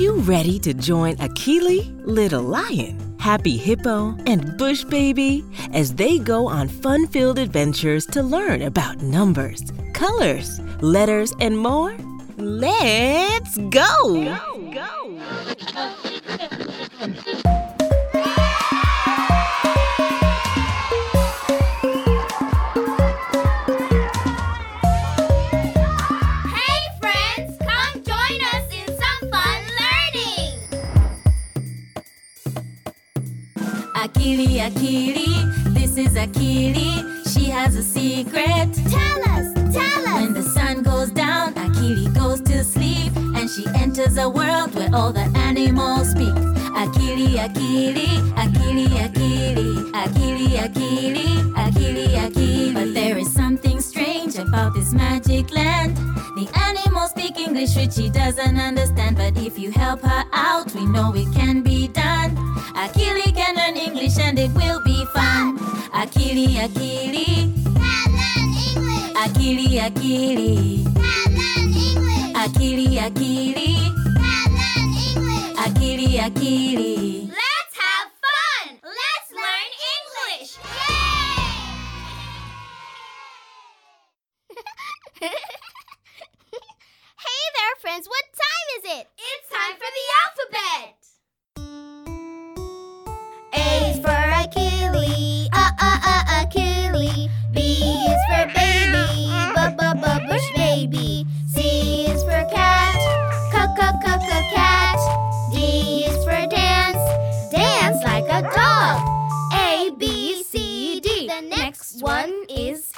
you ready to join Akili, Little Lion, Happy Hippo, and Bush Baby as they go on fun filled adventures to learn about numbers, colors, letters, and more? Let's go! go, go. Enters a world where all the animals speak. Akili, Akili, Akili, Akili, Akili, Akili, Akili, Akili. But there is something strange about this magic land. The animals speak English, which she doesn't understand. But if you help her out, we know it can be done. Akili can learn English and it will be fun. Akili, Akili. learn English. Akili, Akili. learn English. Akili, Akili. learn English. Akili, Akili. Let's have fun. Let's learn English. Yay! hey there, friends. What time is it? Is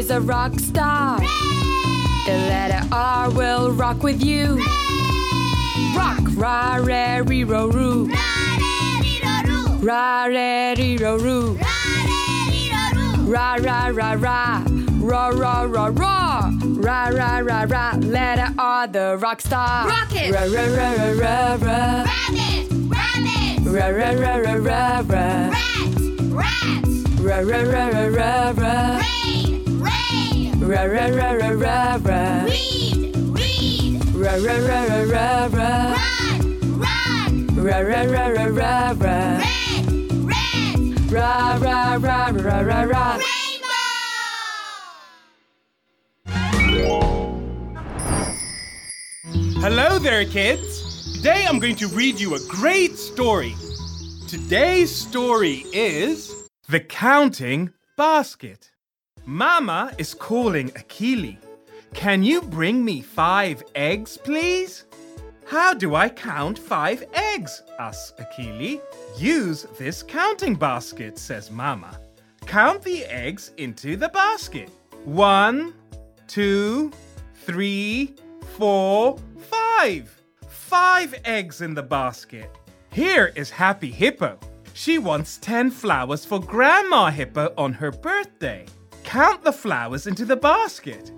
is a rock star. The letter R will rock with you. Rock, ra, re, re, ro, roo. Ra, re, re, ro, roo. Ra, ra, ra, ra. Ra, ra, ra, ra. Ra, ra, ra, ra. Letter R, the rock star. Rocket. Ra, ra, ra, ra, ra, ra. Rabbit, rabbit, Ra, ra, ra, ra, ra, ra. rat, rat, Ra, ra, ra, ra, ra, ra. Rain, rain, Ra, ra, ra, ra, ra, ra. read, read, Ra, ra, ra, ra, ra, ra. run, run, Ra, ra, ra, ra, ra, ra. red, red, Ra, ra, ra, ra, ra, ra. rainbow. Hello there, kids. Today I'm going to read you a great story. Today's story is The Counting Basket. Mama is calling Akili. Can you bring me five eggs, please? How do I count five eggs? asks Akili. Use this counting basket, says Mama. Count the eggs into the basket. One, two, three, four, five. Five eggs in the basket. Here is Happy Hippo. She wants 10 flowers for Grandma Hippo on her birthday. Count the flowers into the basket.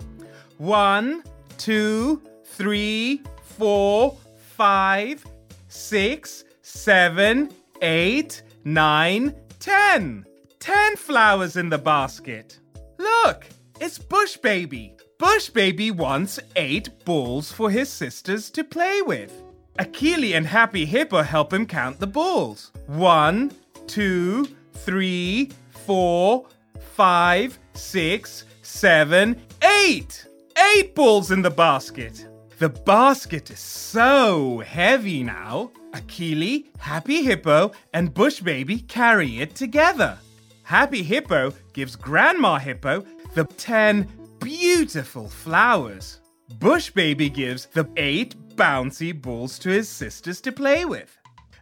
One, two, three, four, five, six, seven, eight, nine, ten. Ten flowers in the basket. Look, it's Bush Baby. Bush Baby wants eight balls for his sisters to play with. Akili and Happy Hippo help him count the balls. One, two, three, four, five, six, seven, eight. Eight balls in the basket. The basket is so heavy now. Akili, Happy Hippo, and Bush Baby carry it together. Happy Hippo gives Grandma Hippo the 10 beautiful flowers. Bush Baby gives the 8 bouncy balls to his sisters to play with.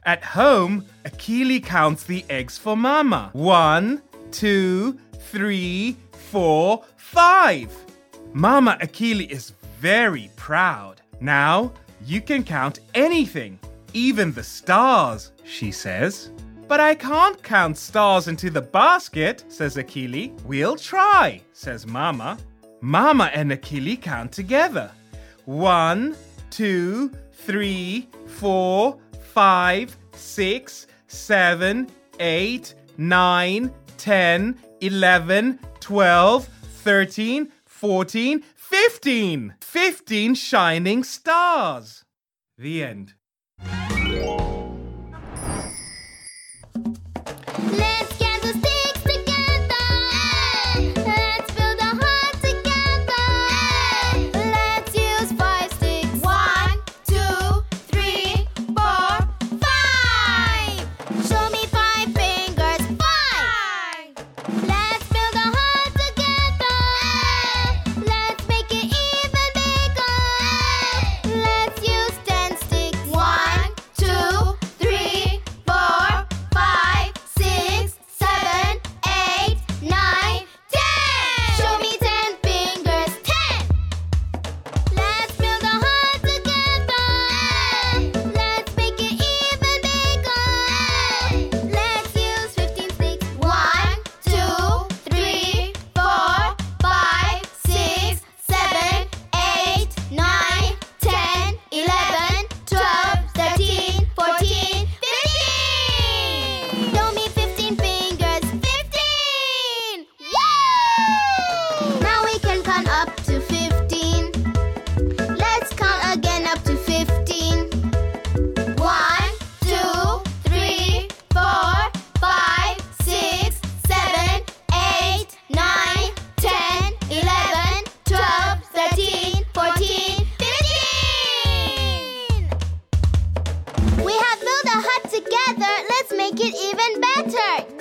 At home, Akili counts the eggs for Mama. One, two, three, four, five. Mama Akili is very proud. Now you can count anything, even the stars, she says. But I can't count stars into the basket, says Akili. We'll try, says Mama. Mama and Akili count together. One, two, three, four, five, six, seven, eight, nine, ten, eleven, twelve, thirteen, fourteen, fifteen. Fifteen shining stars. The end. even better!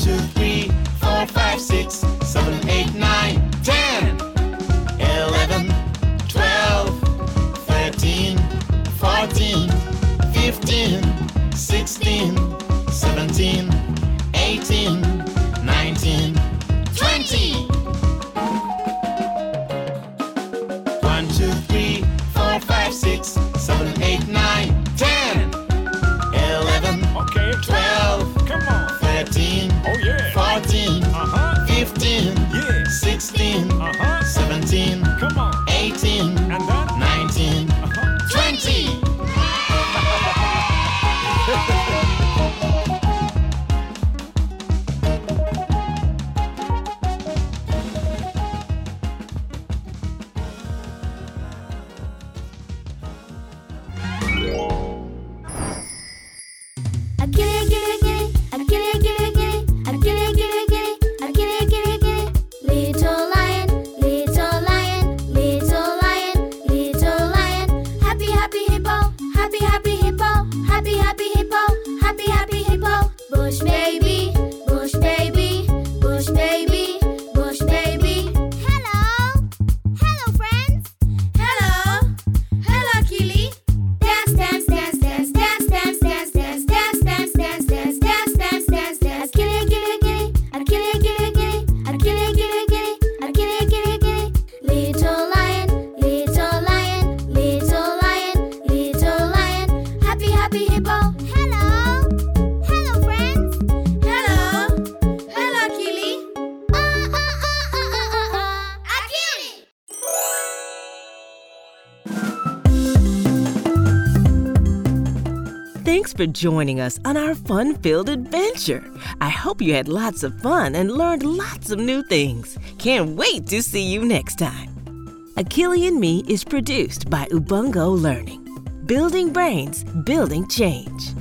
two, three, four, five, six, seven, eight, nine, ten, eleven, twelve, thirteen, fourteen, fifteen, sixteen, seventeen, eighteen, nineteen, twenty. One, two, three, four, five, six. 16, Uh-huh. 17, Come on. 18, Thanks for joining us on our fun filled adventure. I hope you had lots of fun and learned lots of new things. Can't wait to see you next time. Akili and Me is produced by Ubongo Learning. Building brains, building change.